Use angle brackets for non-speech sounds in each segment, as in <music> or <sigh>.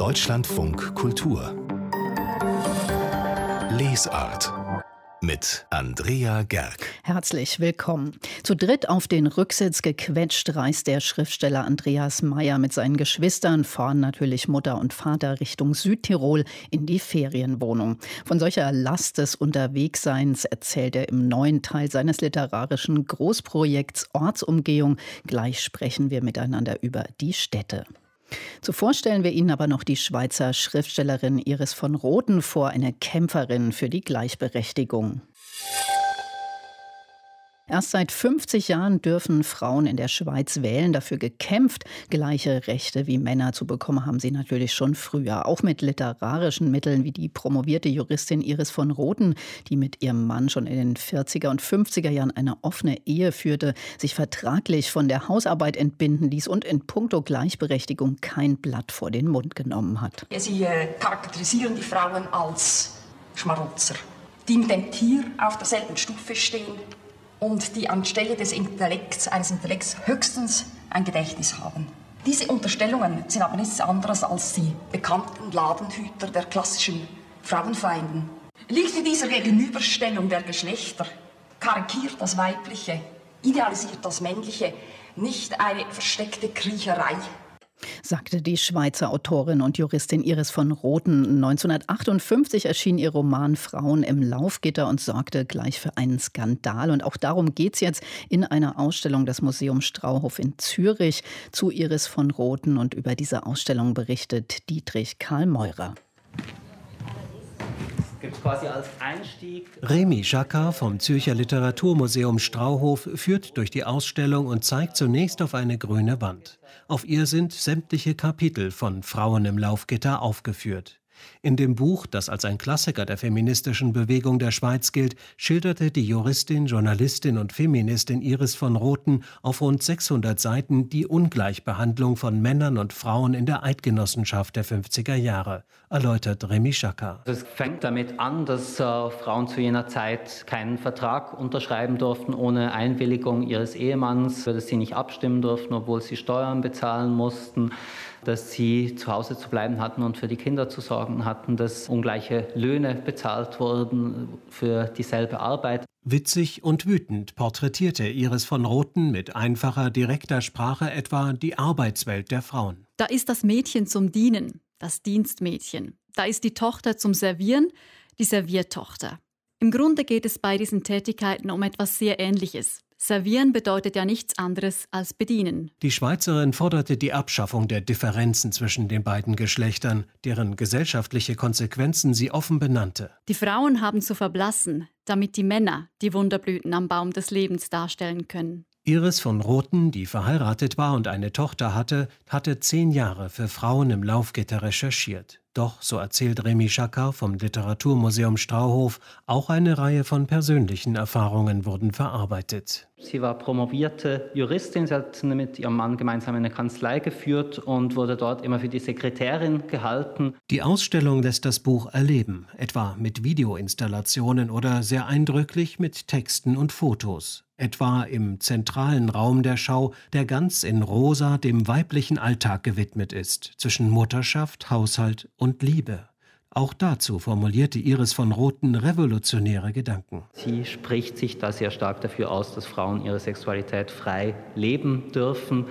Deutschlandfunk Kultur Lesart mit Andrea Gerg. Herzlich willkommen. Zu dritt auf den Rücksitz gequetscht reist der Schriftsteller Andreas Meyer mit seinen Geschwistern, vorn natürlich Mutter und Vater, Richtung Südtirol in die Ferienwohnung. Von solcher Last des Unterwegsseins erzählt er im neuen Teil seines literarischen Großprojekts Ortsumgehung. Gleich sprechen wir miteinander über die Städte. Zuvor stellen wir Ihnen aber noch die Schweizer Schriftstellerin Iris von Rothen vor, eine Kämpferin für die Gleichberechtigung. Erst seit 50 Jahren dürfen Frauen in der Schweiz wählen. Dafür gekämpft, gleiche Rechte wie Männer zu bekommen, haben sie natürlich schon früher. Auch mit literarischen Mitteln wie die promovierte Juristin Iris von Rothen, die mit ihrem Mann schon in den 40er und 50er Jahren eine offene Ehe führte, sich vertraglich von der Hausarbeit entbinden ließ und in puncto Gleichberechtigung kein Blatt vor den Mund genommen hat. Sie äh, charakterisieren die Frauen als Schmarotzer, die mit dem Tier auf derselben Stufe stehen und die anstelle des Intellekts, eines Intellekts höchstens ein Gedächtnis haben. Diese Unterstellungen sind aber nichts anderes als die bekannten Ladenhüter der klassischen Frauenfeinden. Liegt in dieser Gegenüberstellung der Geschlechter, karikiert das Weibliche, idealisiert das Männliche, nicht eine versteckte Kriecherei, sagte die Schweizer Autorin und Juristin Iris von Rothen. 1958 erschien ihr Roman Frauen im Laufgitter und sorgte gleich für einen Skandal. Und auch darum geht es jetzt in einer Ausstellung des Museums Strauhof in Zürich zu Iris von Rothen. Und über diese Ausstellung berichtet Dietrich Karl Meurer gibt quasi als Einstieg. Remy Jacquard vom Zürcher Literaturmuseum Strauhof führt durch die Ausstellung und zeigt zunächst auf eine grüne Wand. Auf ihr sind sämtliche Kapitel von Frauen im Laufgitter aufgeführt. In dem Buch, das als ein Klassiker der feministischen Bewegung der Schweiz gilt, schilderte die Juristin, Journalistin und Feministin Iris von Rothen auf rund 600 Seiten die Ungleichbehandlung von Männern und Frauen in der Eidgenossenschaft der 50er Jahre, erläutert Remy Schaka. Es fängt damit an, dass äh, Frauen zu jener Zeit keinen Vertrag unterschreiben durften ohne Einwilligung ihres Ehemanns, dass sie nicht abstimmen durften, obwohl sie Steuern bezahlen mussten dass sie zu Hause zu bleiben hatten und für die Kinder zu sorgen hatten, dass ungleiche Löhne bezahlt wurden für dieselbe Arbeit. Witzig und wütend porträtierte Iris von Rothen mit einfacher, direkter Sprache etwa die Arbeitswelt der Frauen. Da ist das Mädchen zum Dienen, das Dienstmädchen. Da ist die Tochter zum Servieren, die Serviertochter. Im Grunde geht es bei diesen Tätigkeiten um etwas sehr Ähnliches. Servieren bedeutet ja nichts anderes als bedienen. Die Schweizerin forderte die Abschaffung der Differenzen zwischen den beiden Geschlechtern, deren gesellschaftliche Konsequenzen sie offen benannte. Die Frauen haben zu verblassen, damit die Männer die Wunderblüten am Baum des Lebens darstellen können. Iris von Rothen, die verheiratet war und eine Tochter hatte, hatte zehn Jahre für Frauen im Laufgitter recherchiert. Doch, so erzählt Remy Schacker vom Literaturmuseum Strauhof, auch eine Reihe von persönlichen Erfahrungen wurden verarbeitet. Sie war promovierte Juristin, sie hat mit ihrem Mann gemeinsam eine Kanzlei geführt und wurde dort immer für die Sekretärin gehalten. Die Ausstellung lässt das Buch erleben, etwa mit Videoinstallationen oder sehr eindrücklich mit Texten und Fotos etwa im zentralen Raum der Schau, der ganz in Rosa dem weiblichen Alltag gewidmet ist, zwischen Mutterschaft, Haushalt und Liebe. Auch dazu formulierte Iris von Rothen revolutionäre Gedanken. Sie spricht sich da sehr stark dafür aus, dass Frauen ihre Sexualität frei leben dürfen.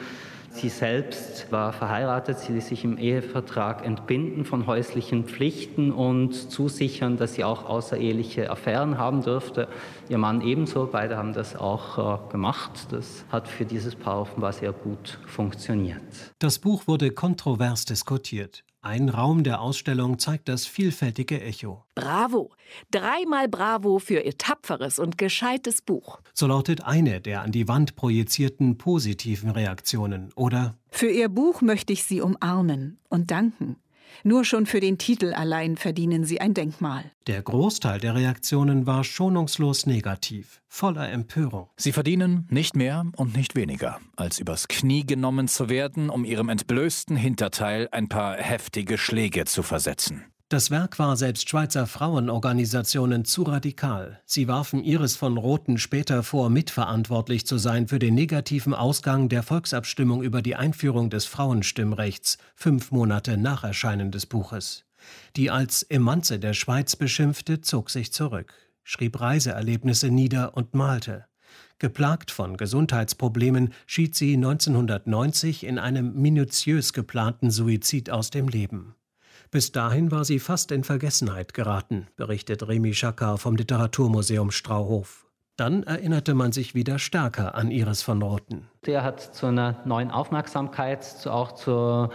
Sie selbst war verheiratet, sie ließ sich im Ehevertrag entbinden von häuslichen Pflichten und zusichern, dass sie auch außereheliche Affären haben dürfte. Ihr Mann ebenso, beide haben das auch äh, gemacht. Das hat für dieses Paar offenbar sehr gut funktioniert. Das Buch wurde kontrovers diskutiert. Ein Raum der Ausstellung zeigt das vielfältige Echo. Bravo! Dreimal Bravo für Ihr tapferes und gescheites Buch. So lautet eine der an die Wand projizierten positiven Reaktionen. Oder Für Ihr Buch möchte ich Sie umarmen und danken. Nur schon für den Titel allein verdienen sie ein Denkmal. Der Großteil der Reaktionen war schonungslos negativ, voller Empörung. Sie verdienen nicht mehr und nicht weniger, als übers Knie genommen zu werden, um ihrem entblößten Hinterteil ein paar heftige Schläge zu versetzen. Das Werk war selbst Schweizer Frauenorganisationen zu radikal. Sie warfen Iris von Rothen später vor, mitverantwortlich zu sein für den negativen Ausgang der Volksabstimmung über die Einführung des Frauenstimmrechts, fünf Monate nach Erscheinen des Buches. Die als Emanze der Schweiz beschimpfte, zog sich zurück, schrieb Reiseerlebnisse nieder und malte. Geplagt von Gesundheitsproblemen schied sie 1990 in einem minutiös geplanten Suizid aus dem Leben. Bis dahin war sie fast in Vergessenheit geraten, berichtet Remy Schakar vom Literaturmuseum Strauhof. Dann erinnerte man sich wieder stärker an Iris von Roten. Der hat zu einer neuen Aufmerksamkeit, auch zur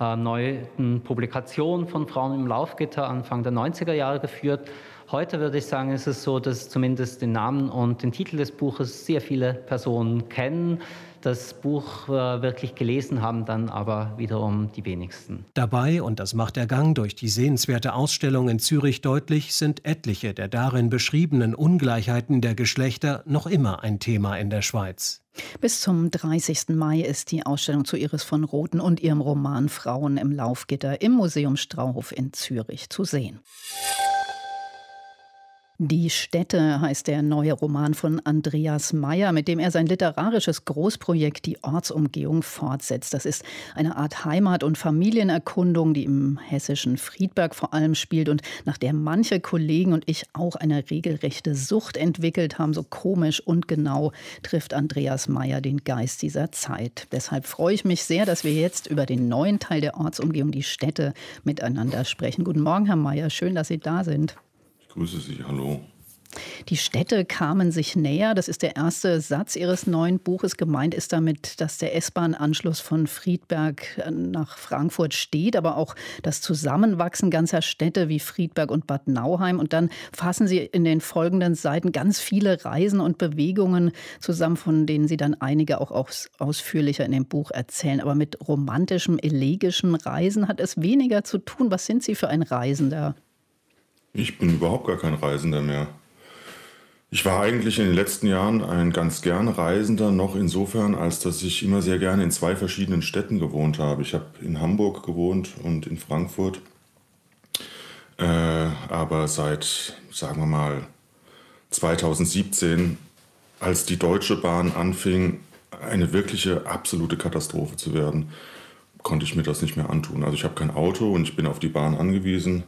äh, neuen Publikation von Frauen im Laufgitter Anfang der 90er Jahre geführt. Heute würde ich sagen, ist es so, dass zumindest den Namen und den Titel des Buches sehr viele Personen kennen. Das Buch äh, wirklich gelesen haben dann aber wiederum die wenigsten. Dabei, und das macht der Gang durch die sehenswerte Ausstellung in Zürich deutlich, sind etliche der darin beschriebenen Ungleichheiten der Geschlechter noch immer ein Thema in der Schweiz. Bis zum 30. Mai ist die Ausstellung zu Iris von Rothen und ihrem Roman Frauen im Laufgitter im Museum Strauhof in Zürich zu sehen. Die Städte heißt der neue Roman von Andreas Meyer, mit dem er sein literarisches Großprojekt Die Ortsumgehung fortsetzt. Das ist eine Art Heimat- und Familienerkundung, die im hessischen Friedberg vor allem spielt und nach der manche Kollegen und ich auch eine regelrechte Sucht entwickelt haben. So komisch und genau trifft Andreas Meyer den Geist dieser Zeit. Deshalb freue ich mich sehr, dass wir jetzt über den neuen Teil der Ortsumgehung, die Städte, miteinander sprechen. Guten Morgen, Herr Meyer. Schön, dass Sie da sind. Grüße Sie, hallo. Die Städte kamen sich näher. Das ist der erste Satz Ihres neuen Buches. Gemeint ist damit, dass der S-Bahn-Anschluss von Friedberg nach Frankfurt steht, aber auch das Zusammenwachsen ganzer Städte wie Friedberg und Bad Nauheim. Und dann fassen Sie in den folgenden Seiten ganz viele Reisen und Bewegungen zusammen, von denen Sie dann einige auch aus, ausführlicher in dem Buch erzählen. Aber mit romantischem, elegischen Reisen hat es weniger zu tun. Was sind Sie für ein Reisender? Ich bin überhaupt gar kein Reisender mehr. Ich war eigentlich in den letzten Jahren ein ganz gern Reisender, noch insofern, als dass ich immer sehr gerne in zwei verschiedenen Städten gewohnt habe. Ich habe in Hamburg gewohnt und in Frankfurt. Äh, aber seit, sagen wir mal, 2017, als die Deutsche Bahn anfing, eine wirkliche absolute Katastrophe zu werden, konnte ich mir das nicht mehr antun. Also ich habe kein Auto und ich bin auf die Bahn angewiesen.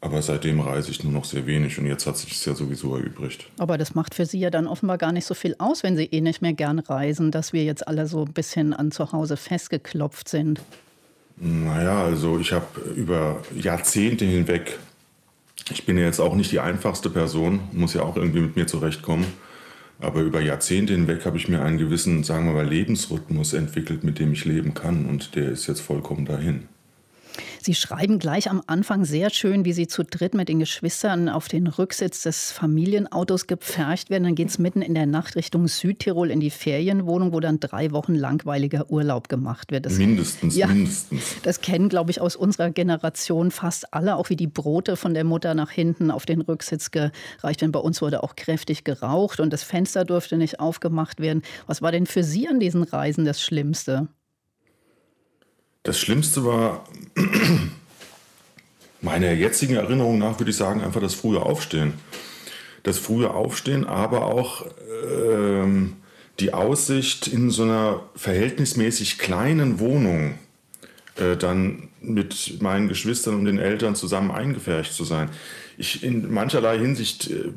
Aber seitdem reise ich nur noch sehr wenig und jetzt hat sich es ja sowieso erübrigt. Aber das macht für Sie ja dann offenbar gar nicht so viel aus, wenn Sie eh nicht mehr gern reisen, dass wir jetzt alle so ein bisschen an zu Hause festgeklopft sind. Naja, also ich habe über Jahrzehnte hinweg, ich bin ja jetzt auch nicht die einfachste Person, muss ja auch irgendwie mit mir zurechtkommen, aber über Jahrzehnte hinweg habe ich mir einen gewissen, sagen wir mal, Lebensrhythmus entwickelt, mit dem ich leben kann und der ist jetzt vollkommen dahin. Sie schreiben gleich am Anfang sehr schön, wie Sie zu dritt mit den Geschwistern auf den Rücksitz des Familienautos gepfercht werden. Dann geht es mitten in der Nacht Richtung Südtirol in die Ferienwohnung, wo dann drei Wochen langweiliger Urlaub gemacht wird. Das, mindestens, ja, mindestens. Das kennen, glaube ich, aus unserer Generation fast alle, auch wie die Brote von der Mutter nach hinten auf den Rücksitz gereicht werden. Bei uns wurde auch kräftig geraucht und das Fenster durfte nicht aufgemacht werden. Was war denn für Sie an diesen Reisen das Schlimmste? Das Schlimmste war, <clears throat> meiner jetzigen Erinnerung nach, würde ich sagen, einfach das frühe Aufstehen. Das frühe Aufstehen, aber auch ähm, die Aussicht in so einer verhältnismäßig kleinen Wohnung äh, dann mit meinen Geschwistern und den Eltern zusammen eingefärcht zu sein. Ich in mancherlei Hinsicht äh,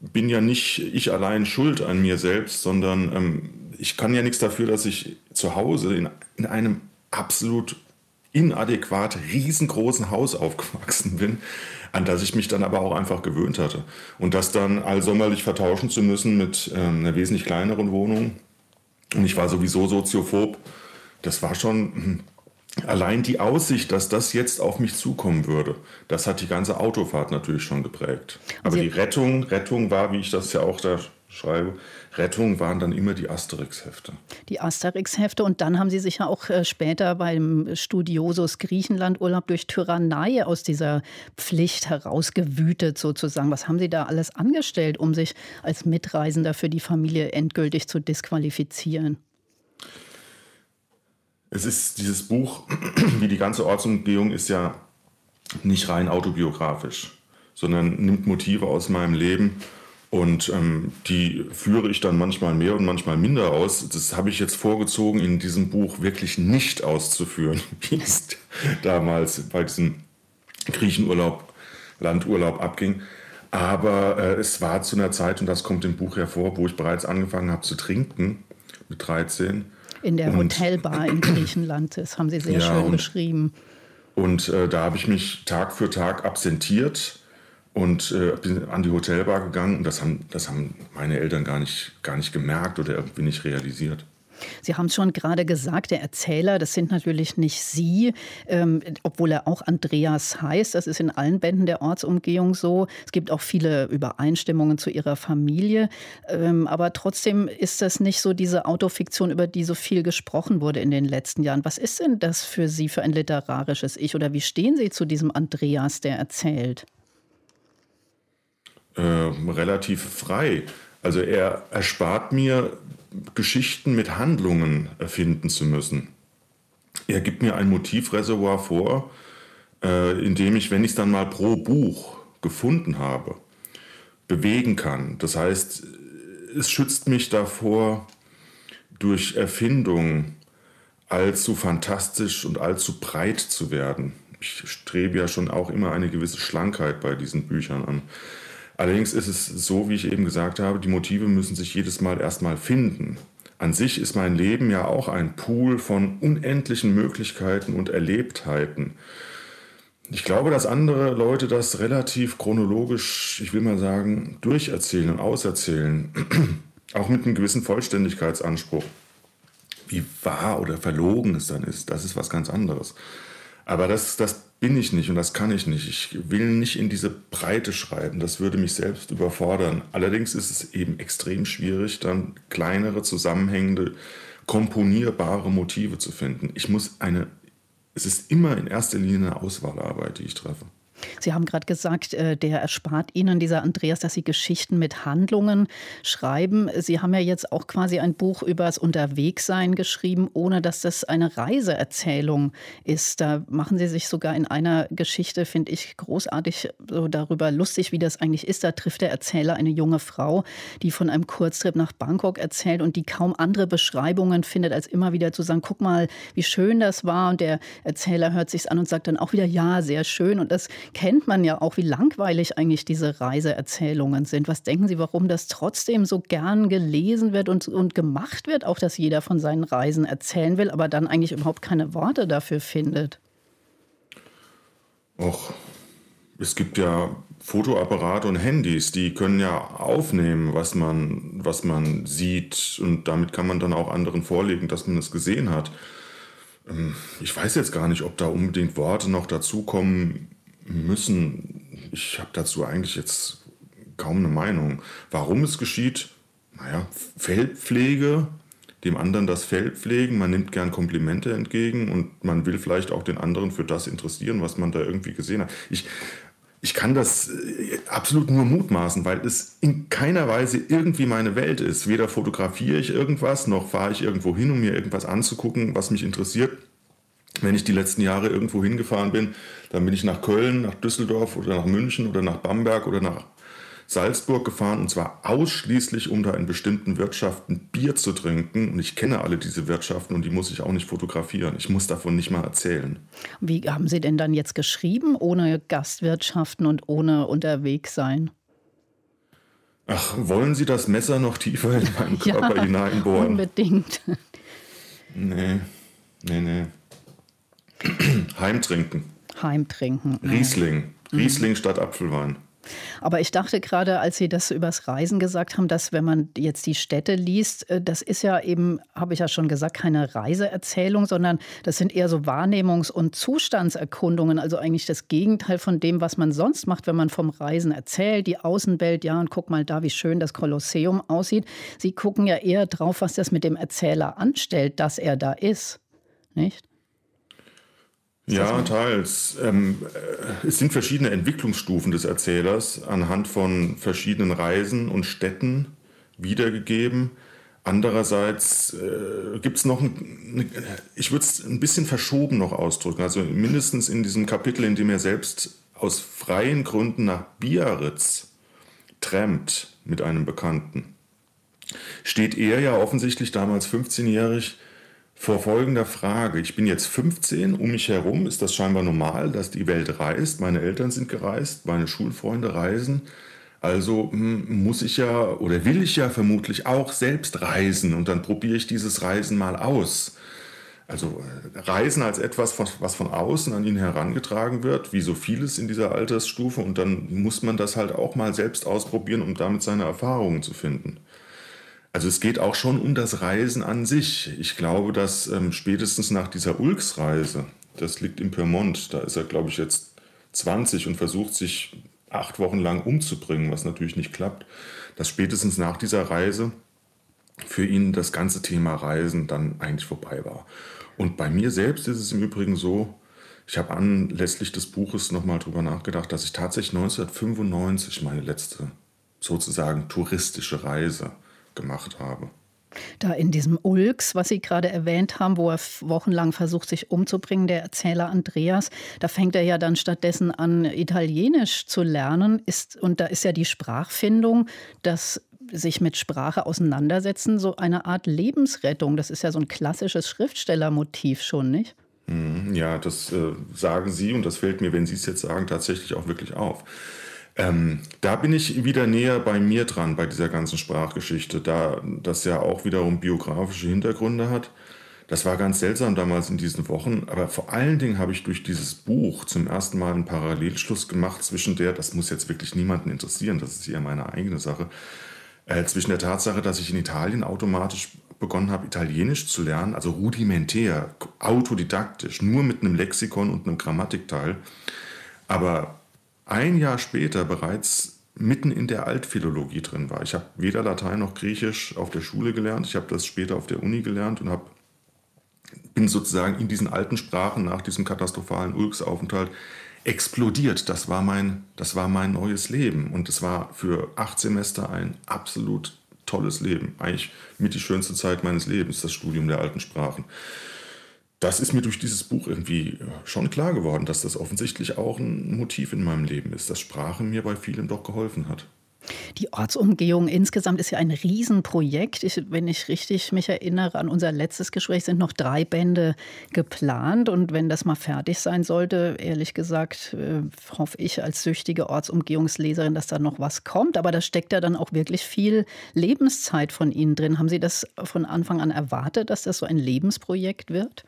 bin ja nicht ich allein schuld an mir selbst, sondern ähm, ich kann ja nichts dafür, dass ich zu Hause in, in einem absolut inadäquat riesengroßen Haus aufgewachsen bin, an das ich mich dann aber auch einfach gewöhnt hatte. Und das dann allsommerlich vertauschen zu müssen mit ähm, einer wesentlich kleineren Wohnung. Und ich war sowieso soziophob. Das war schon hm, allein die Aussicht, dass das jetzt auf mich zukommen würde. Das hat die ganze Autofahrt natürlich schon geprägt. Aber die Rettung, Rettung war, wie ich das ja auch da schreibe, Rettung waren dann immer die Asterix-Hefte. Die Asterix-Hefte und dann haben Sie sich ja auch äh, später beim Studiosus Griechenland-Urlaub durch Tyrannei aus dieser Pflicht herausgewütet sozusagen. Was haben Sie da alles angestellt, um sich als Mitreisender für die Familie endgültig zu disqualifizieren? Es ist dieses Buch, <clears throat> wie die ganze Ortsumgehung, ist ja nicht rein autobiografisch, sondern nimmt Motive aus meinem Leben und ähm, die führe ich dann manchmal mehr und manchmal minder aus. Das habe ich jetzt vorgezogen, in diesem Buch wirklich nicht auszuführen, <laughs> wie es damals bei diesem Griechenurlaub, Landurlaub abging. Aber äh, es war zu einer Zeit, und das kommt im Buch hervor, wo ich bereits angefangen habe zu trinken, mit 13. In der und, Hotelbar in Griechenland, das haben Sie sehr ja, schön und, beschrieben. Und äh, da habe ich mich Tag für Tag absentiert und äh, bin an die Hotelbar gegangen. Und das haben, das haben meine Eltern gar nicht, gar nicht gemerkt oder irgendwie nicht realisiert. Sie haben es schon gerade gesagt, der Erzähler, das sind natürlich nicht Sie, ähm, obwohl er auch Andreas heißt. Das ist in allen Bänden der Ortsumgehung so. Es gibt auch viele Übereinstimmungen zu Ihrer Familie. Ähm, aber trotzdem ist das nicht so diese Autofiktion, über die so viel gesprochen wurde in den letzten Jahren. Was ist denn das für Sie für ein literarisches Ich oder wie stehen Sie zu diesem Andreas, der erzählt? Äh, relativ frei. Also er erspart mir Geschichten mit Handlungen erfinden zu müssen. Er gibt mir ein Motivreservoir vor, äh, in dem ich, wenn ich es dann mal pro Buch gefunden habe, bewegen kann. Das heißt, es schützt mich davor, durch Erfindung allzu fantastisch und allzu breit zu werden. Ich strebe ja schon auch immer eine gewisse Schlankheit bei diesen Büchern an. Allerdings ist es so, wie ich eben gesagt habe, die Motive müssen sich jedes Mal erstmal finden. An sich ist mein Leben ja auch ein Pool von unendlichen Möglichkeiten und Erlebtheiten. Ich glaube, dass andere Leute das relativ chronologisch, ich will mal sagen, durcherzählen und auserzählen, <clears throat> auch mit einem gewissen Vollständigkeitsanspruch. Wie wahr oder verlogen es dann ist, das ist was ganz anderes. Aber das, das bin ich nicht und das kann ich nicht. Ich will nicht in diese Breite schreiben. Das würde mich selbst überfordern. Allerdings ist es eben extrem schwierig, dann kleinere, zusammenhängende, komponierbare Motive zu finden. Ich muss eine, es ist immer in erster Linie eine Auswahlarbeit, die ich treffe. Sie haben gerade gesagt, äh, der erspart Ihnen, dieser Andreas, dass Sie Geschichten mit Handlungen schreiben. Sie haben ja jetzt auch quasi ein Buch über das Unterwegssein geschrieben, ohne dass das eine Reiseerzählung ist. Da machen Sie sich sogar in einer Geschichte, finde ich, großartig so darüber lustig, wie das eigentlich ist. Da trifft der Erzähler eine junge Frau, die von einem Kurztrip nach Bangkok erzählt und die kaum andere Beschreibungen findet, als immer wieder zu sagen, guck mal, wie schön das war. Und der Erzähler hört sich an und sagt dann auch wieder, ja, sehr schön. Und das kennt man ja auch, wie langweilig eigentlich diese Reiseerzählungen sind. Was denken Sie, warum das trotzdem so gern gelesen wird und, und gemacht wird, auch dass jeder von seinen Reisen erzählen will, aber dann eigentlich überhaupt keine Worte dafür findet? Och, es gibt ja Fotoapparate und Handys, die können ja aufnehmen, was man, was man sieht und damit kann man dann auch anderen vorlegen, dass man es gesehen hat. Ähm, ich weiß jetzt gar nicht, ob da unbedingt Worte noch dazukommen müssen, ich habe dazu eigentlich jetzt kaum eine Meinung. Warum es geschieht? Naja, Feldpflege, dem anderen das Feld pflegen, man nimmt gern Komplimente entgegen und man will vielleicht auch den anderen für das interessieren, was man da irgendwie gesehen hat. Ich, ich kann das äh, absolut nur mutmaßen, weil es in keiner Weise irgendwie meine Welt ist. Weder fotografiere ich irgendwas, noch fahre ich irgendwo hin, um mir irgendwas anzugucken, was mich interessiert wenn ich die letzten Jahre irgendwo hingefahren bin, dann bin ich nach Köln, nach Düsseldorf oder nach München oder nach Bamberg oder nach Salzburg gefahren und zwar ausschließlich, um da in bestimmten Wirtschaften Bier zu trinken. Und ich kenne alle diese Wirtschaften und die muss ich auch nicht fotografieren. Ich muss davon nicht mal erzählen. Wie haben Sie denn dann jetzt geschrieben, ohne Gastwirtschaften und ohne unterwegs sein? Ach, wollen Sie das Messer noch tiefer in meinen <laughs> Körper ja, hineinbohren? Unbedingt. Nee, nee, nee. <clears throat> Heimtrinken. Heimtrinken. Riesling. Riesling mhm. statt Apfelwein. Aber ich dachte gerade, als Sie das übers Reisen gesagt haben, dass wenn man jetzt die Städte liest, äh, das ist ja eben, habe ich ja schon gesagt, keine Reiseerzählung, sondern das sind eher so Wahrnehmungs- und Zustandserkundungen. Also eigentlich das Gegenteil von dem, was man sonst macht, wenn man vom Reisen erzählt. Die Außenwelt, ja, und guck mal da, wie schön das Kolosseum aussieht. Sie gucken ja eher drauf, was das mit dem Erzähler anstellt, dass er da ist. Nicht? Ja, teils. Ähm, äh, es sind verschiedene Entwicklungsstufen des Erzählers anhand von verschiedenen Reisen und Städten wiedergegeben. Andererseits äh, gibt es noch, ein, ich würde es ein bisschen verschoben noch ausdrücken, also mindestens in diesem Kapitel, in dem er selbst aus freien Gründen nach Biarritz trampt mit einem Bekannten, steht er ja offensichtlich damals 15-jährig vor folgender Frage. Ich bin jetzt 15, um mich herum ist das scheinbar normal, dass die Welt reist, meine Eltern sind gereist, meine Schulfreunde reisen. Also hm, muss ich ja oder will ich ja vermutlich auch selbst reisen und dann probiere ich dieses Reisen mal aus. Also äh, Reisen als etwas, was von außen an ihn herangetragen wird, wie so vieles in dieser Altersstufe und dann muss man das halt auch mal selbst ausprobieren, um damit seine Erfahrungen zu finden. Also es geht auch schon um das Reisen an sich. Ich glaube, dass ähm, spätestens nach dieser Ulks-Reise, das liegt im Piemont, da ist er, glaube ich, jetzt 20 und versucht sich acht Wochen lang umzubringen, was natürlich nicht klappt, dass spätestens nach dieser Reise für ihn das ganze Thema Reisen dann eigentlich vorbei war. Und bei mir selbst ist es im Übrigen so, ich habe anlässlich des Buches nochmal drüber nachgedacht, dass ich tatsächlich 1995 meine letzte sozusagen touristische Reise gemacht habe. Da in diesem Ulks, was Sie gerade erwähnt haben, wo er wochenlang versucht, sich umzubringen, der Erzähler Andreas, da fängt er ja dann stattdessen an, Italienisch zu lernen. Ist, und da ist ja die Sprachfindung, das sich mit Sprache auseinandersetzen, so eine Art Lebensrettung. Das ist ja so ein klassisches Schriftstellermotiv schon, nicht? Mhm, ja, das äh, sagen Sie und das fällt mir, wenn Sie es jetzt sagen, tatsächlich auch wirklich auf. Ähm, da bin ich wieder näher bei mir dran, bei dieser ganzen Sprachgeschichte, da das ja auch wiederum biografische Hintergründe hat. Das war ganz seltsam damals in diesen Wochen, aber vor allen Dingen habe ich durch dieses Buch zum ersten Mal einen Parallelschluss gemacht zwischen der, das muss jetzt wirklich niemanden interessieren, das ist eher meine eigene Sache, äh, zwischen der Tatsache, dass ich in Italien automatisch begonnen habe, Italienisch zu lernen, also rudimentär, autodidaktisch, nur mit einem Lexikon und einem Grammatikteil, aber ein Jahr später bereits mitten in der Altphilologie drin war. Ich habe weder Latein noch Griechisch auf der Schule gelernt. Ich habe das später auf der Uni gelernt und habe, bin sozusagen in diesen alten Sprachen nach diesem katastrophalen Ulks-Aufenthalt explodiert. Das war, mein, das war mein neues Leben. Und es war für acht Semester ein absolut tolles Leben. Eigentlich mit die schönste Zeit meines Lebens, das Studium der alten Sprachen das ist mir durch dieses Buch irgendwie schon klar geworden, dass das offensichtlich auch ein Motiv in meinem Leben ist, dass Sprache mir bei vielem doch geholfen hat. Die Ortsumgehung insgesamt ist ja ein Riesenprojekt. Ich, wenn ich richtig mich erinnere an unser letztes Gespräch, sind noch drei Bände geplant. Und wenn das mal fertig sein sollte, ehrlich gesagt, äh, hoffe ich als süchtige Ortsumgehungsleserin, dass da noch was kommt. Aber da steckt ja dann auch wirklich viel Lebenszeit von Ihnen drin. Haben Sie das von Anfang an erwartet, dass das so ein Lebensprojekt wird?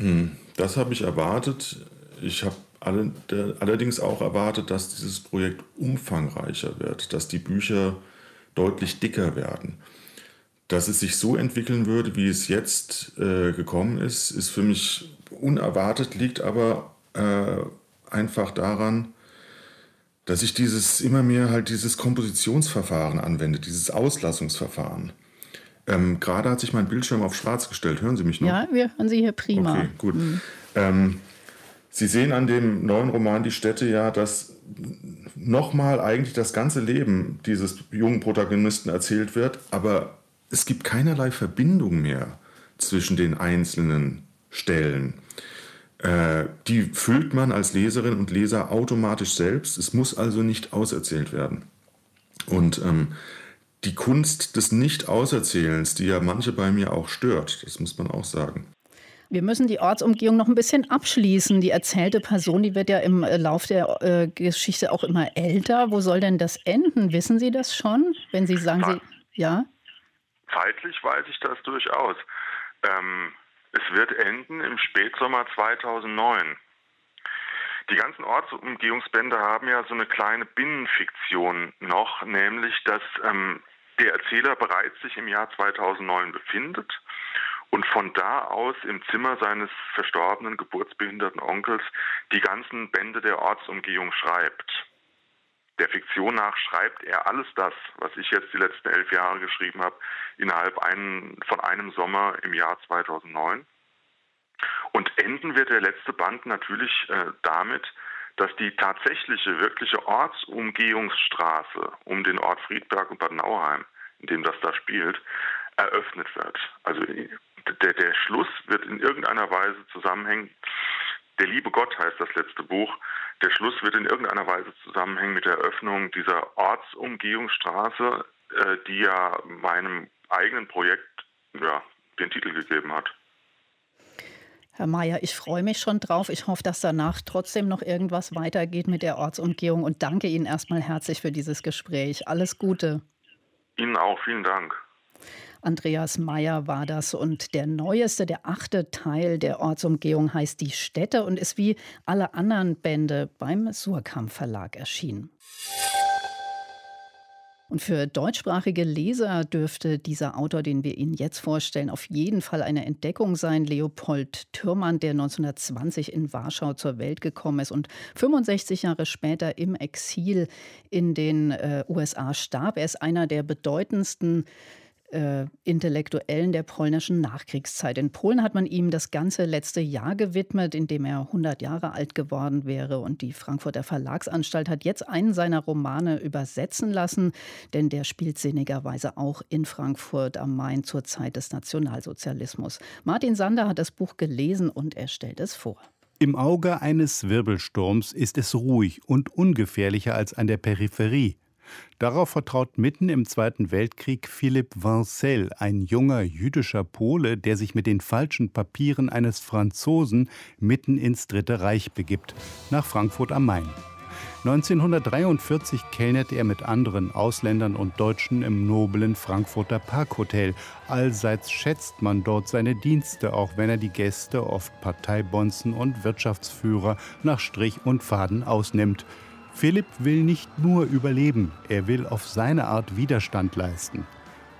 Hm, das habe ich erwartet. Ich habe allerdings auch erwartet, dass dieses Projekt umfangreicher wird, dass die Bücher deutlich dicker werden. Dass es sich so entwickeln würde, wie es jetzt äh, gekommen ist, ist für mich unerwartet, liegt aber äh, einfach daran, dass ich dieses immer mehr halt dieses Kompositionsverfahren anwende, dieses Auslassungsverfahren. Ähm, Gerade hat sich mein Bildschirm auf schwarz gestellt. Hören Sie mich noch? Ja, wir hören Sie hier prima. Okay, gut. Mhm. Ähm, Sie sehen an dem neuen Roman Die Städte ja, dass nochmal eigentlich das ganze Leben dieses jungen Protagonisten erzählt wird, aber es gibt keinerlei Verbindung mehr zwischen den einzelnen Stellen. Äh, die füllt man als Leserin und Leser automatisch selbst. Es muss also nicht auserzählt werden. Und ähm, die Kunst des Nicht-Auserzählens, die ja manche bei mir auch stört, das muss man auch sagen. Wir müssen die Ortsumgehung noch ein bisschen abschließen. Die erzählte Person, die wird ja im äh, Lauf der äh, Geschichte auch immer älter. Wo soll denn das enden? Wissen Sie das schon? Wenn Sie sagen, Sie ja? Zeitlich weiß ich das durchaus. Ähm, es wird enden im Spätsommer 2009. Die ganzen Ortsumgehungsbände haben ja so eine kleine Binnenfiktion noch, nämlich dass ähm, der Erzähler bereits sich im Jahr 2009 befindet und von da aus im Zimmer seines verstorbenen geburtsbehinderten Onkels die ganzen Bände der Ortsumgehung schreibt. Der Fiktion nach schreibt er alles das, was ich jetzt die letzten elf Jahre geschrieben habe, innerhalb einen, von einem Sommer im Jahr 2009. Und enden wird der letzte Band natürlich äh, damit, dass die tatsächliche, wirkliche Ortsumgehungsstraße um den Ort Friedberg und Bad Nauheim, in dem das da spielt, eröffnet wird. Also der, der Schluss wird in irgendeiner Weise zusammenhängen. Der liebe Gott heißt das letzte Buch. Der Schluss wird in irgendeiner Weise zusammenhängen mit der Eröffnung dieser Ortsumgehungsstraße, äh, die ja meinem eigenen Projekt ja, den Titel gegeben hat. Herr Mayer, ich freue mich schon drauf. Ich hoffe, dass danach trotzdem noch irgendwas weitergeht mit der Ortsumgehung und danke Ihnen erstmal herzlich für dieses Gespräch. Alles Gute. Ihnen auch, vielen Dank. Andreas Meyer war das. Und der neueste, der achte Teil der Ortsumgehung heißt Die Städte und ist wie alle anderen Bände beim Surkamp Verlag erschienen. Und für deutschsprachige Leser dürfte dieser Autor, den wir Ihnen jetzt vorstellen, auf jeden Fall eine Entdeckung sein. Leopold Thürmann, der 1920 in Warschau zur Welt gekommen ist und 65 Jahre später im Exil in den äh, USA starb. Er ist einer der bedeutendsten äh, Intellektuellen der polnischen Nachkriegszeit. In Polen hat man ihm das ganze letzte Jahr gewidmet, in dem er 100 Jahre alt geworden wäre. Und die Frankfurter Verlagsanstalt hat jetzt einen seiner Romane übersetzen lassen, denn der spielt sinnigerweise auch in Frankfurt am Main zur Zeit des Nationalsozialismus. Martin Sander hat das Buch gelesen und er stellt es vor. Im Auge eines Wirbelsturms ist es ruhig und ungefährlicher als an der Peripherie. Darauf vertraut mitten im Zweiten Weltkrieg Philipp Vincel, ein junger jüdischer Pole, der sich mit den falschen Papieren eines Franzosen mitten ins Dritte Reich begibt, nach Frankfurt am Main. 1943 kellnert er mit anderen Ausländern und Deutschen im noblen Frankfurter Parkhotel. Allseits schätzt man dort seine Dienste, auch wenn er die Gäste, oft Parteibonzen und Wirtschaftsführer, nach Strich und Faden ausnimmt. Philipp will nicht nur überleben, er will auf seine Art Widerstand leisten.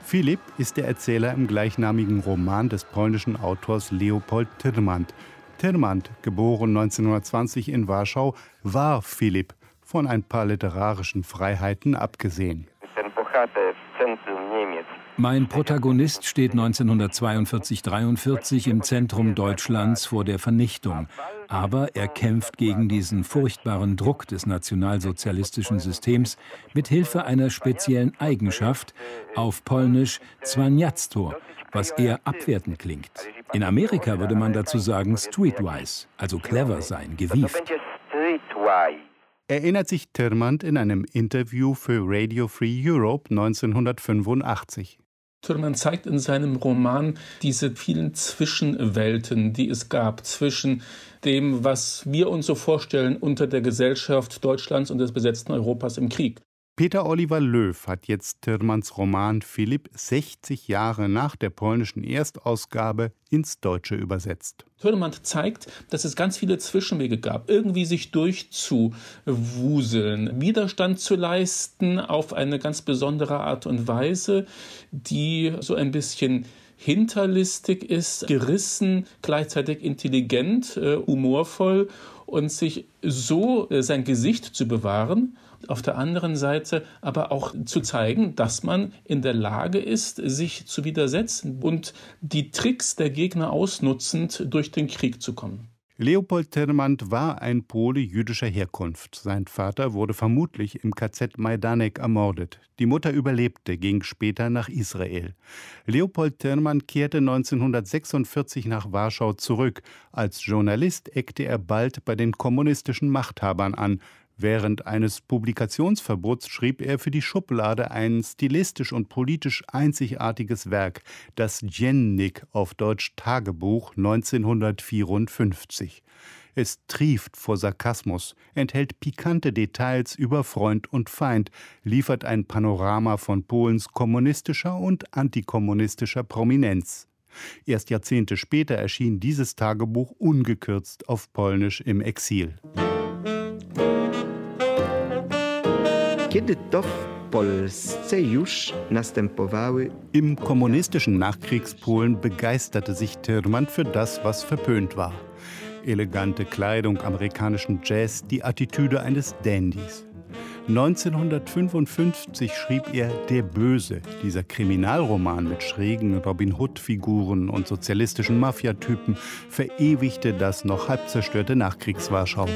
Philipp ist der Erzähler im gleichnamigen Roman des polnischen Autors Leopold Tyrmand. Tyrmand, geboren 1920 in Warschau, war Philipp, von ein paar literarischen Freiheiten abgesehen. Mein Protagonist steht 1942-43 im Zentrum Deutschlands vor der Vernichtung. Aber er kämpft gegen diesen furchtbaren Druck des nationalsozialistischen Systems mit Hilfe einer speziellen Eigenschaft, auf Polnisch Zwaniactwo, was eher abwertend klingt. In Amerika würde man dazu sagen streetwise, also clever sein, gewieft. Erinnert sich Tirmand in einem Interview für Radio Free Europe 1985. Thürmann zeigt in seinem Roman diese vielen Zwischenwelten, die es gab zwischen dem, was wir uns so vorstellen unter der Gesellschaft Deutschlands und des besetzten Europas im Krieg. Peter Oliver Löw hat jetzt Tirmanns Roman Philipp 60 Jahre nach der polnischen Erstausgabe ins Deutsche übersetzt. Hürdemann zeigt, dass es ganz viele Zwischenwege gab, irgendwie sich durchzuwuseln, Widerstand zu leisten auf eine ganz besondere Art und Weise, die so ein bisschen hinterlistig ist, gerissen, gleichzeitig intelligent, äh, humorvoll und sich so äh, sein Gesicht zu bewahren auf der anderen Seite aber auch zu zeigen, dass man in der Lage ist, sich zu widersetzen und die Tricks der Gegner ausnutzend durch den Krieg zu kommen. Leopold Termand war ein Pole jüdischer Herkunft. Sein Vater wurde vermutlich im KZ Majdanek ermordet. Die Mutter überlebte, ging später nach Israel. Leopold Termand kehrte 1946 nach Warschau zurück. Als Journalist eckte er bald bei den kommunistischen Machthabern an, Während eines Publikationsverbots schrieb er für die Schublade ein stilistisch und politisch einzigartiges Werk, das Djennik auf Deutsch Tagebuch 1954. Es trieft vor Sarkasmus, enthält pikante Details über Freund und Feind, liefert ein Panorama von Polens kommunistischer und antikommunistischer Prominenz. Erst Jahrzehnte später erschien dieses Tagebuch ungekürzt auf Polnisch im Exil. Kiedy to w Polsce już następowały. Im kommunistischen Nachkriegspolen begeisterte sich Tirman für das, was verpönt war. Elegante Kleidung, amerikanischen Jazz, die Attitüde eines Dandys. 1955 schrieb er Der Böse, dieser Kriminalroman mit schrägen Robin Hood-Figuren und sozialistischen Mafiatypen, verewigte das noch halb zerstörte Nachkriegswarschau.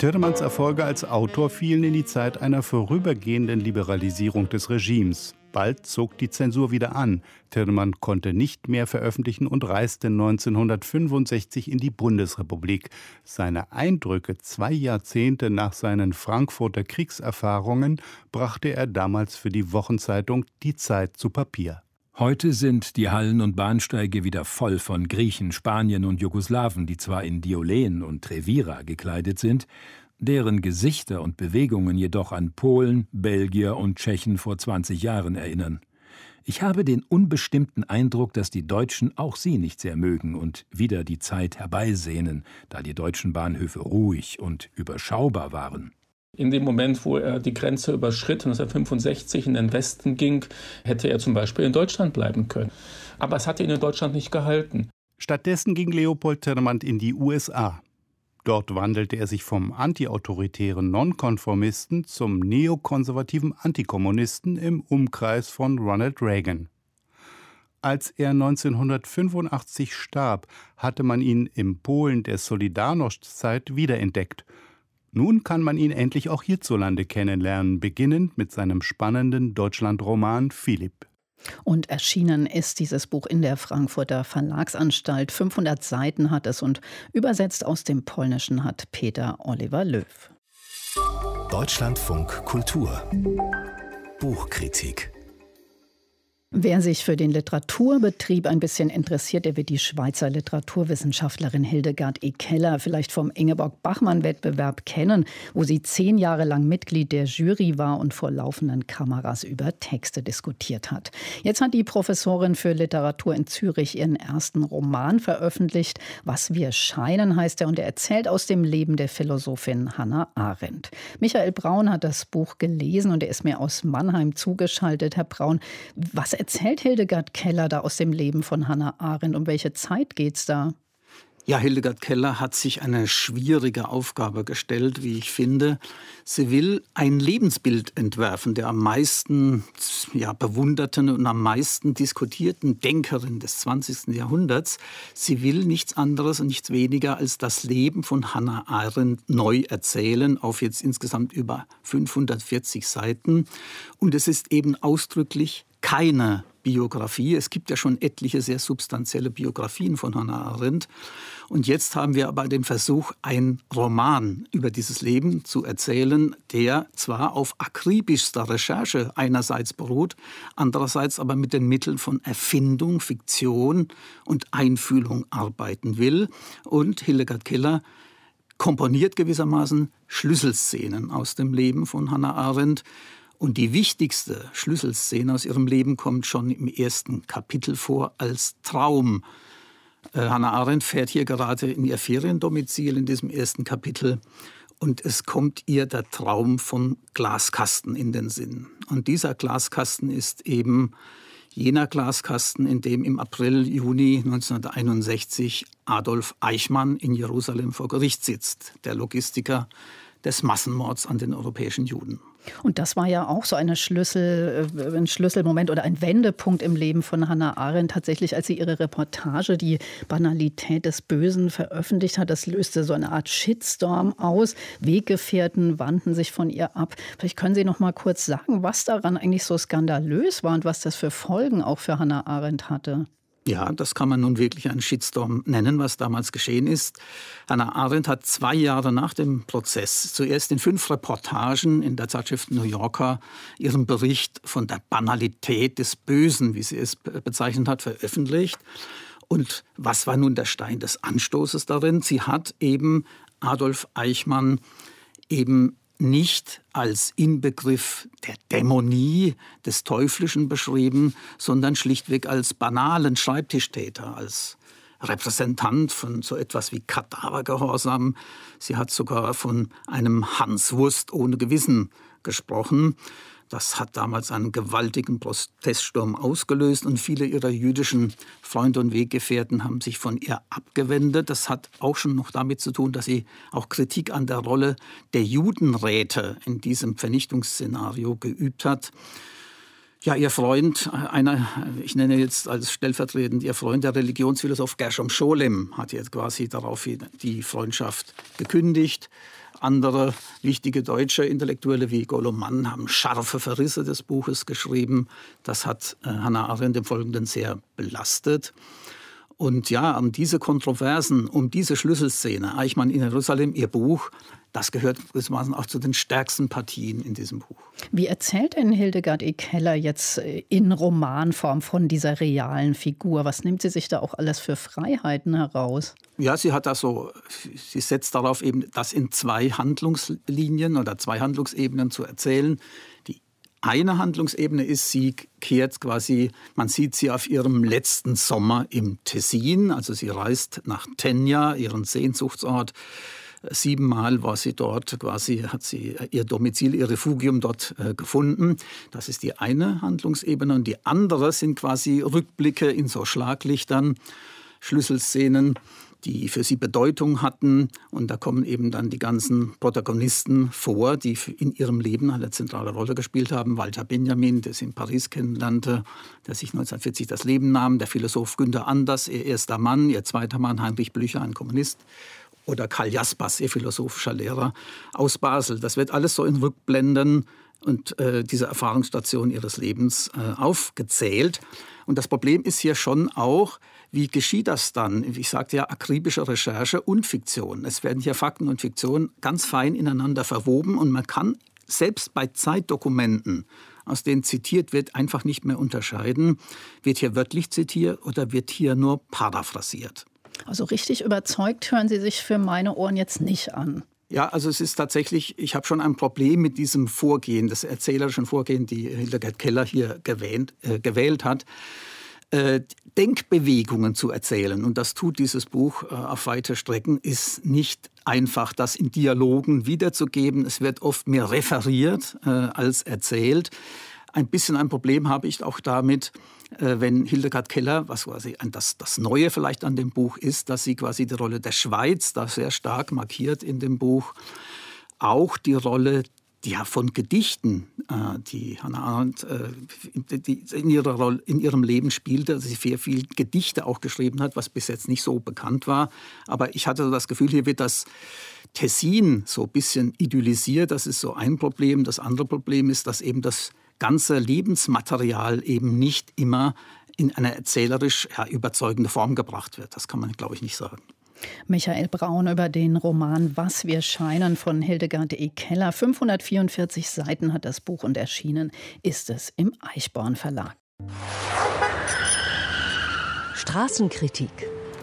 Tirmanns Erfolge als Autor fielen in die Zeit einer vorübergehenden Liberalisierung des Regimes. Bald zog die Zensur wieder an. Tirmann konnte nicht mehr veröffentlichen und reiste 1965 in die Bundesrepublik. Seine Eindrücke zwei Jahrzehnte nach seinen Frankfurter Kriegserfahrungen brachte er damals für die Wochenzeitung Die Zeit zu Papier. Heute sind die Hallen und Bahnsteige wieder voll von Griechen, Spaniern und Jugoslawen, die zwar in Diolen und Trevira gekleidet sind, deren Gesichter und Bewegungen jedoch an Polen, Belgier und Tschechen vor 20 Jahren erinnern. Ich habe den unbestimmten Eindruck, dass die Deutschen auch sie nicht sehr mögen und wieder die Zeit herbeisehnen, da die deutschen Bahnhöfe ruhig und überschaubar waren. In dem Moment, wo er die Grenze überschritt, 1965 in den Westen ging, hätte er zum Beispiel in Deutschland bleiben können. Aber es hatte ihn in Deutschland nicht gehalten. Stattdessen ging Leopold Tirrmann in die USA. Dort wandelte er sich vom antiautoritären Nonkonformisten zum neokonservativen Antikommunisten im Umkreis von Ronald Reagan. Als er 1985 starb, hatte man ihn im Polen der Solidarność-Zeit wiederentdeckt. Nun kann man ihn endlich auch hierzulande kennenlernen, beginnend mit seinem spannenden Deutschlandroman Philipp. Und erschienen ist dieses Buch in der Frankfurter Verlagsanstalt. 500 Seiten hat es und übersetzt aus dem Polnischen hat Peter Oliver Löw. Deutschlandfunk Kultur Buchkritik Wer sich für den Literaturbetrieb ein bisschen interessiert, der wird die Schweizer Literaturwissenschaftlerin Hildegard E. Keller vielleicht vom Ingeborg-Bachmann-Wettbewerb kennen, wo sie zehn Jahre lang Mitglied der Jury war und vor laufenden Kameras über Texte diskutiert hat. Jetzt hat die Professorin für Literatur in Zürich ihren ersten Roman veröffentlicht. Was wir scheinen heißt er und er erzählt aus dem Leben der Philosophin Hannah Arendt. Michael Braun hat das Buch gelesen und er ist mir aus Mannheim zugeschaltet. Herr Braun, was erzählt Hildegard Keller da aus dem Leben von Hannah Arendt? Um welche Zeit geht's da? Ja, Hildegard Keller hat sich eine schwierige Aufgabe gestellt, wie ich finde. Sie will ein Lebensbild entwerfen der am meisten ja, bewunderten und am meisten diskutierten Denkerin des 20. Jahrhunderts. Sie will nichts anderes und nichts weniger als das Leben von Hannah Arendt neu erzählen, auf jetzt insgesamt über 540 Seiten. Und es ist eben ausdrücklich keine Biografie. Es gibt ja schon etliche sehr substanzielle Biografien von Hannah Arendt. Und jetzt haben wir aber den Versuch, einen Roman über dieses Leben zu erzählen, der zwar auf akribischster Recherche einerseits beruht, andererseits aber mit den Mitteln von Erfindung, Fiktion und Einfühlung arbeiten will. Und Hildegard Keller komponiert gewissermaßen Schlüsselszenen aus dem Leben von Hannah Arendt und die wichtigste Schlüsselszene aus ihrem Leben kommt schon im ersten Kapitel vor als Traum. Äh, Hannah Arendt fährt hier gerade in ihr Feriendomizil in diesem ersten Kapitel und es kommt ihr der Traum vom Glaskasten in den Sinn. Und dieser Glaskasten ist eben jener Glaskasten, in dem im April, Juni 1961 Adolf Eichmann in Jerusalem vor Gericht sitzt, der Logistiker des Massenmords an den europäischen Juden. Und das war ja auch so eine Schlüssel, äh, ein Schlüsselmoment oder ein Wendepunkt im Leben von Hannah Arendt. Tatsächlich, als sie ihre Reportage Die Banalität des Bösen veröffentlicht hat, das löste so eine Art Shitstorm aus. Weggefährten wandten sich von ihr ab. Vielleicht können Sie noch mal kurz sagen, was daran eigentlich so skandalös war und was das für Folgen auch für Hannah Arendt hatte. Ja, das kann man nun wirklich einen Shitstorm nennen, was damals geschehen ist. Hannah Arendt hat zwei Jahre nach dem Prozess zuerst in fünf Reportagen in der Zeitschrift New Yorker ihren Bericht von der Banalität des Bösen, wie sie es bezeichnet hat, veröffentlicht. Und was war nun der Stein des Anstoßes darin? Sie hat eben Adolf Eichmann eben nicht als Inbegriff der Dämonie, des Teuflischen beschrieben, sondern schlichtweg als banalen Schreibtischtäter, als Repräsentant von so etwas wie Kadavergehorsam. Sie hat sogar von einem Hans Wurst ohne Gewissen gesprochen. Das hat damals einen gewaltigen Proteststurm ausgelöst und viele ihrer jüdischen Freunde und Weggefährten haben sich von ihr abgewendet. Das hat auch schon noch damit zu tun, dass sie auch Kritik an der Rolle der Judenräte in diesem Vernichtungsszenario geübt hat. Ja, ihr Freund, einer, ich nenne jetzt als stellvertretend ihr Freund, der Religionsphilosoph Gershom Scholem, hat jetzt quasi darauf die Freundschaft gekündigt. Andere wichtige deutsche Intellektuelle wie Golo Mann haben scharfe Verrisse des Buches geschrieben. Das hat äh, Hannah Arendt im Folgenden sehr belastet. Und ja, um diese Kontroversen, um diese Schlüsselszene, Eichmann in Jerusalem, ihr Buch, das gehört gewissermaßen auch zu den stärksten Partien in diesem Buch. Wie erzählt denn Hildegard E. Keller jetzt äh, in Romanform von dieser realen Figur? Was nimmt sie sich da auch alles für Freiheiten heraus? Ja, sie hat das so, sie setzt darauf eben, das in zwei Handlungslinien oder zwei Handlungsebenen zu erzählen. Eine Handlungsebene ist, sie kehrt quasi, man sieht sie auf ihrem letzten Sommer im Tessin, also sie reist nach Tenja, ihren Sehnsuchtsort Siebenmal war sie dort, quasi hat sie ihr Domizil, ihr Refugium dort äh, gefunden. Das ist die eine Handlungsebene. Und die andere sind quasi Rückblicke in so Schlaglichtern, Schlüsselszenen, die für sie Bedeutung hatten. Und da kommen eben dann die ganzen Protagonisten vor, die in ihrem Leben eine zentrale Rolle gespielt haben. Walter Benjamin, der sie in Paris kennenlernte, der sich 1940 das Leben nahm. Der Philosoph Günter Anders, ihr erster Mann. Ihr zweiter Mann, Heinrich Blücher, ein Kommunist oder Karl Jaspers, ihr philosophischer Lehrer aus Basel. Das wird alles so in Rückblenden und äh, diese Erfahrungsstation ihres Lebens äh, aufgezählt. Und das Problem ist hier schon auch, wie geschieht das dann? Ich sagte ja, akribische Recherche und Fiktion. Es werden hier Fakten und Fiktion ganz fein ineinander verwoben und man kann selbst bei Zeitdokumenten, aus denen zitiert wird, einfach nicht mehr unterscheiden, wird hier wörtlich zitiert oder wird hier nur paraphrasiert. Also richtig überzeugt hören Sie sich für meine Ohren jetzt nicht an. Ja, also es ist tatsächlich, ich habe schon ein Problem mit diesem Vorgehen, das erzählerischen Vorgehen, die Hildegard Keller hier gewähnt, äh, gewählt hat. Äh, Denkbewegungen zu erzählen, und das tut dieses Buch äh, auf weite Strecken, ist nicht einfach, das in Dialogen wiederzugeben. Es wird oft mehr referiert äh, als erzählt. Ein bisschen ein Problem habe ich auch damit, äh, wenn Hildegard Keller, was quasi das, das Neue vielleicht an dem Buch ist, dass sie quasi die Rolle der Schweiz da sehr stark markiert in dem Buch, auch die Rolle ja, von Gedichten, äh, die Hannah Arendt äh, in, ihrer Rolle, in ihrem Leben spielte, dass sie sehr viel Gedichte auch geschrieben hat, was bis jetzt nicht so bekannt war. Aber ich hatte das Gefühl, hier wird das Tessin so ein bisschen idyllisiert. Das ist so ein Problem. Das andere Problem ist, dass eben das ganze Lebensmaterial eben nicht immer in eine erzählerisch ja, überzeugende Form gebracht wird. Das kann man, glaube ich, nicht sagen. Michael Braun über den Roman Was wir scheinen von Hildegard E. Keller. 544 Seiten hat das Buch und erschienen ist es im Eichborn Verlag. Straßenkritik.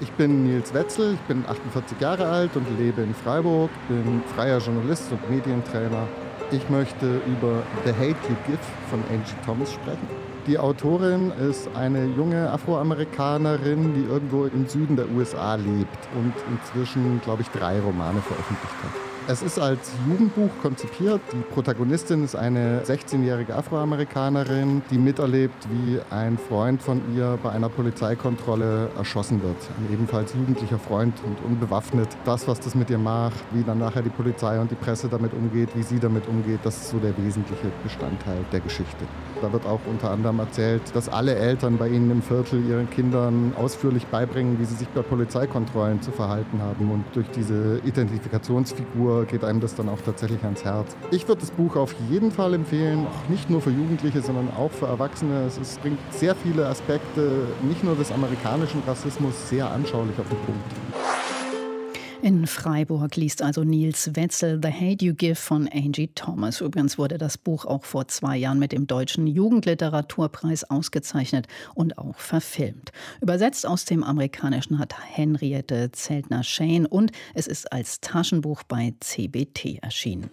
Ich bin Nils Wetzel, ich bin 48 Jahre alt und lebe in Freiburg, bin freier Journalist und Medientrainer ich möchte über The Hate You Give von Angie Thomas sprechen. Die Autorin ist eine junge Afroamerikanerin, die irgendwo im Süden der USA lebt und inzwischen, glaube ich, drei Romane veröffentlicht hat. Es ist als Jugendbuch konzipiert. Die Protagonistin ist eine 16-jährige Afroamerikanerin, die miterlebt, wie ein Freund von ihr bei einer Polizeikontrolle erschossen wird. Ein ebenfalls jugendlicher Freund und unbewaffnet. Das, was das mit ihr macht, wie dann nachher die Polizei und die Presse damit umgeht, wie sie damit umgeht, das ist so der wesentliche Bestandteil der Geschichte. Da wird auch unter anderem erzählt, dass alle Eltern bei ihnen im Viertel ihren Kindern ausführlich beibringen, wie sie sich bei Polizeikontrollen zu verhalten haben. Und durch diese Identifikationsfigur geht einem das dann auch tatsächlich ans Herz. Ich würde das Buch auf jeden Fall empfehlen, auch nicht nur für Jugendliche, sondern auch für Erwachsene. Es ist, bringt sehr viele Aspekte, nicht nur des amerikanischen Rassismus, sehr anschaulich auf den Punkt. In Freiburg liest also Nils Wetzel The Hate You Give von Angie Thomas. Übrigens wurde das Buch auch vor zwei Jahren mit dem Deutschen Jugendliteraturpreis ausgezeichnet und auch verfilmt. Übersetzt aus dem Amerikanischen hat Henriette Zeltner-Shane und es ist als Taschenbuch bei CBT erschienen.